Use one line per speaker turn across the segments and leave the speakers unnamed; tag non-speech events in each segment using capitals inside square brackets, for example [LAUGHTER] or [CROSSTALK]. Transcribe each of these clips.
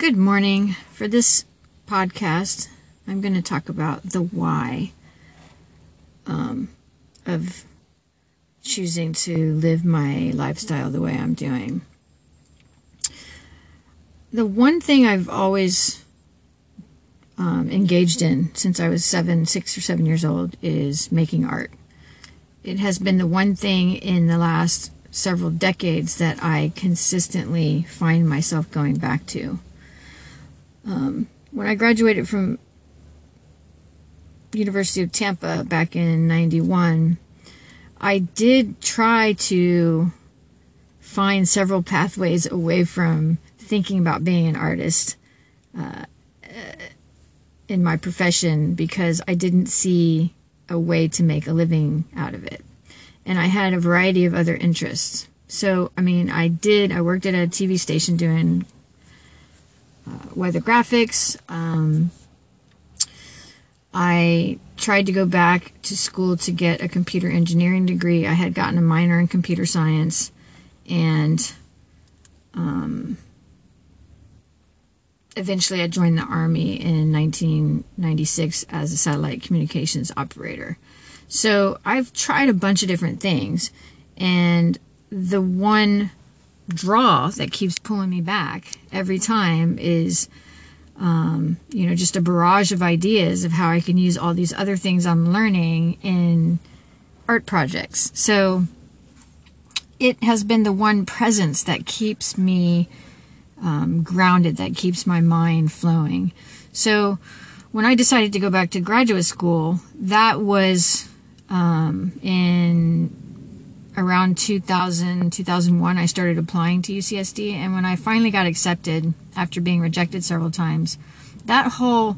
Good morning. For this podcast, I'm going to talk about the why um, of choosing to live my lifestyle the way I'm doing. The one thing I've always um, engaged in since I was seven, six or seven years old is making art. It has been the one thing in the last several decades that I consistently find myself going back to. Um, when I graduated from University of Tampa back in 91, I did try to find several pathways away from thinking about being an artist uh, in my profession because I didn't see a way to make a living out of it. And I had a variety of other interests. So, I mean, I did, I worked at a TV station doing weather graphics. Um, I tried to go back to school to get a computer engineering degree. I had gotten a minor in computer science and um, eventually I joined the Army in 1996 as a satellite communications operator. So I've tried a bunch of different things, and the one draw that keeps pulling me back every time is um, you know, just a barrage of ideas of how I can use all these other things I'm learning in art projects. So it has been the one presence that keeps me um, grounded, that keeps my mind flowing. So when I decided to go back to graduate school, that was um, in around 2000, 2001, I started applying to UCSD. And when I finally got accepted after being rejected several times, that whole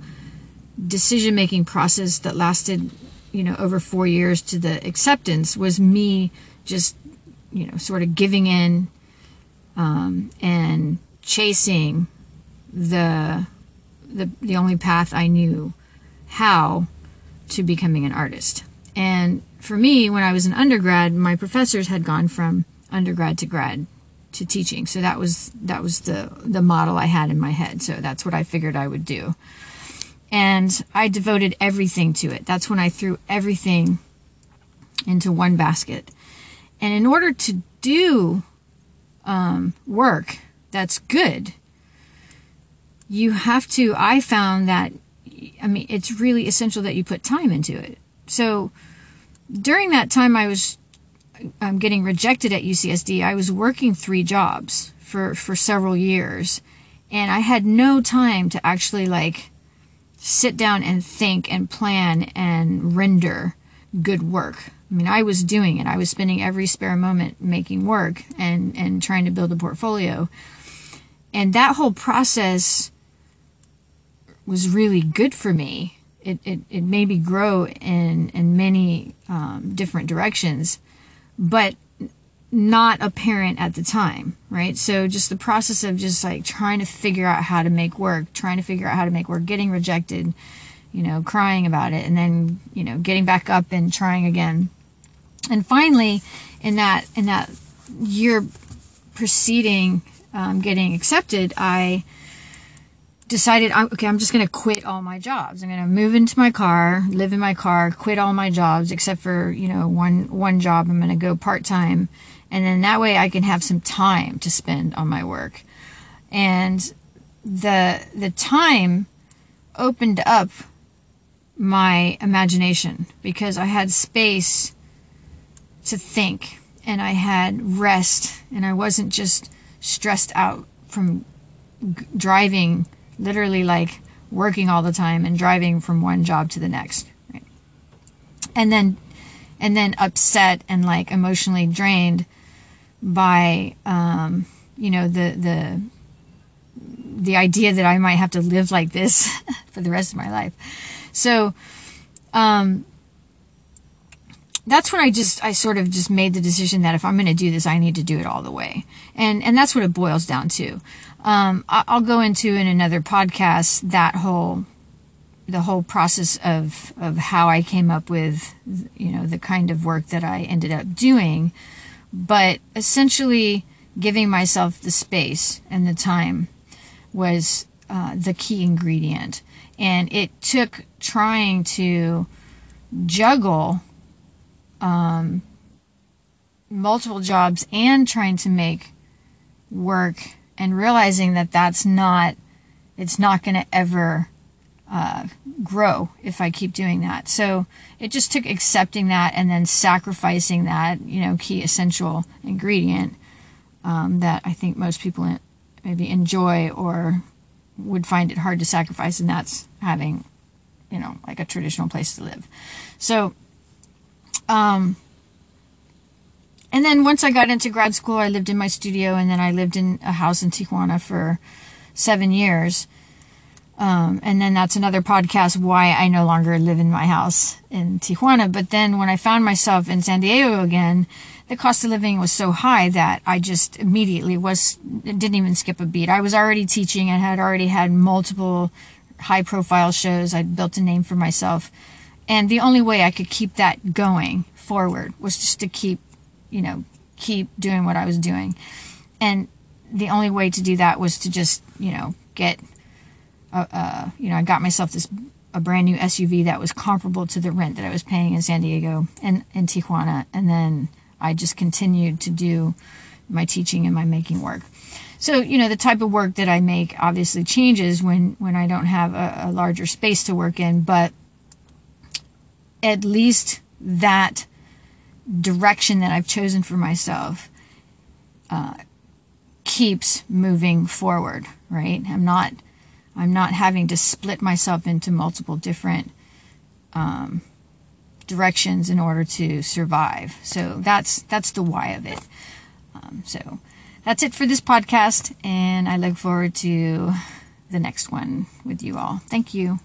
decision making process that lasted, you know, over four years to the acceptance was me just, you know, sort of giving in um, and chasing the, the the only path I knew how to becoming an artist. And for me, when I was an undergrad, my professors had gone from undergrad to grad to teaching. So that was that was the the model I had in my head. So that's what I figured I would do. And I devoted everything to it. That's when I threw everything into one basket. And in order to do um, work that's good, you have to. I found that. I mean, it's really essential that you put time into it. So during that time I was um, getting rejected at UCSD, I was working three jobs for, for several years. And I had no time to actually like sit down and think and plan and render good work. I mean, I was doing it. I was spending every spare moment making work and, and trying to build a portfolio. And that whole process was really good for me it, it, it maybe grow in, in many um, different directions, but not apparent at the time, right? So just the process of just like trying to figure out how to make work, trying to figure out how to make work, getting rejected, you know, crying about it, and then, you know, getting back up and trying again. And finally, in that, in that year preceding um, getting accepted, I, decided, okay, I'm just going to quit all my jobs. I'm going to move into my car, live in my car, quit all my jobs except for, you know, one, one job. I'm going to go part time. And then that way I can have some time to spend on my work. And the, the time opened up my imagination because I had space to think and I had rest and I wasn't just stressed out from g- driving literally like working all the time and driving from one job to the next right? and then and then upset and like emotionally drained by um, you know the the the idea that I might have to live like this [LAUGHS] for the rest of my life. So um, that's when I just I sort of just made the decision that if I'm going to do this, I need to do it all the way, and and that's what it boils down to. Um, I'll go into in another podcast that whole the whole process of of how I came up with you know the kind of work that I ended up doing, but essentially giving myself the space and the time was uh, the key ingredient. And it took trying to juggle um, multiple jobs and trying to make work and realizing that that's not, it's not going to ever uh, grow if I keep doing that. So it just took accepting that and then sacrificing that, you know, key essential ingredient um, that I think most people maybe enjoy or would find it hard to sacrifice, and that's having, you know, like a traditional place to live. So, um, and then once I got into grad school, I lived in my studio, and then I lived in a house in Tijuana for seven years. Um, and then that's another podcast why I no longer live in my house in Tijuana. But then when I found myself in San Diego again, the cost of living was so high that I just immediately was didn't even skip a beat. I was already teaching and had already had multiple high profile shows. I'd built a name for myself. And the only way I could keep that going forward was just to keep, you know, keep doing what I was doing. And the only way to do that was to just, you know, get uh, uh, you know, I got myself this a brand new SUV that was comparable to the rent that I was paying in San Diego and in Tijuana, and then I just continued to do my teaching and my making work. So you know, the type of work that I make obviously changes when when I don't have a, a larger space to work in, but at least that direction that I've chosen for myself uh, keeps moving forward. Right? I'm not I'm not having to split myself into multiple different um, directions in order to survive. So that's that's the why of it. Um, so that's it for this podcast, and I look forward to the next one with you all. Thank you.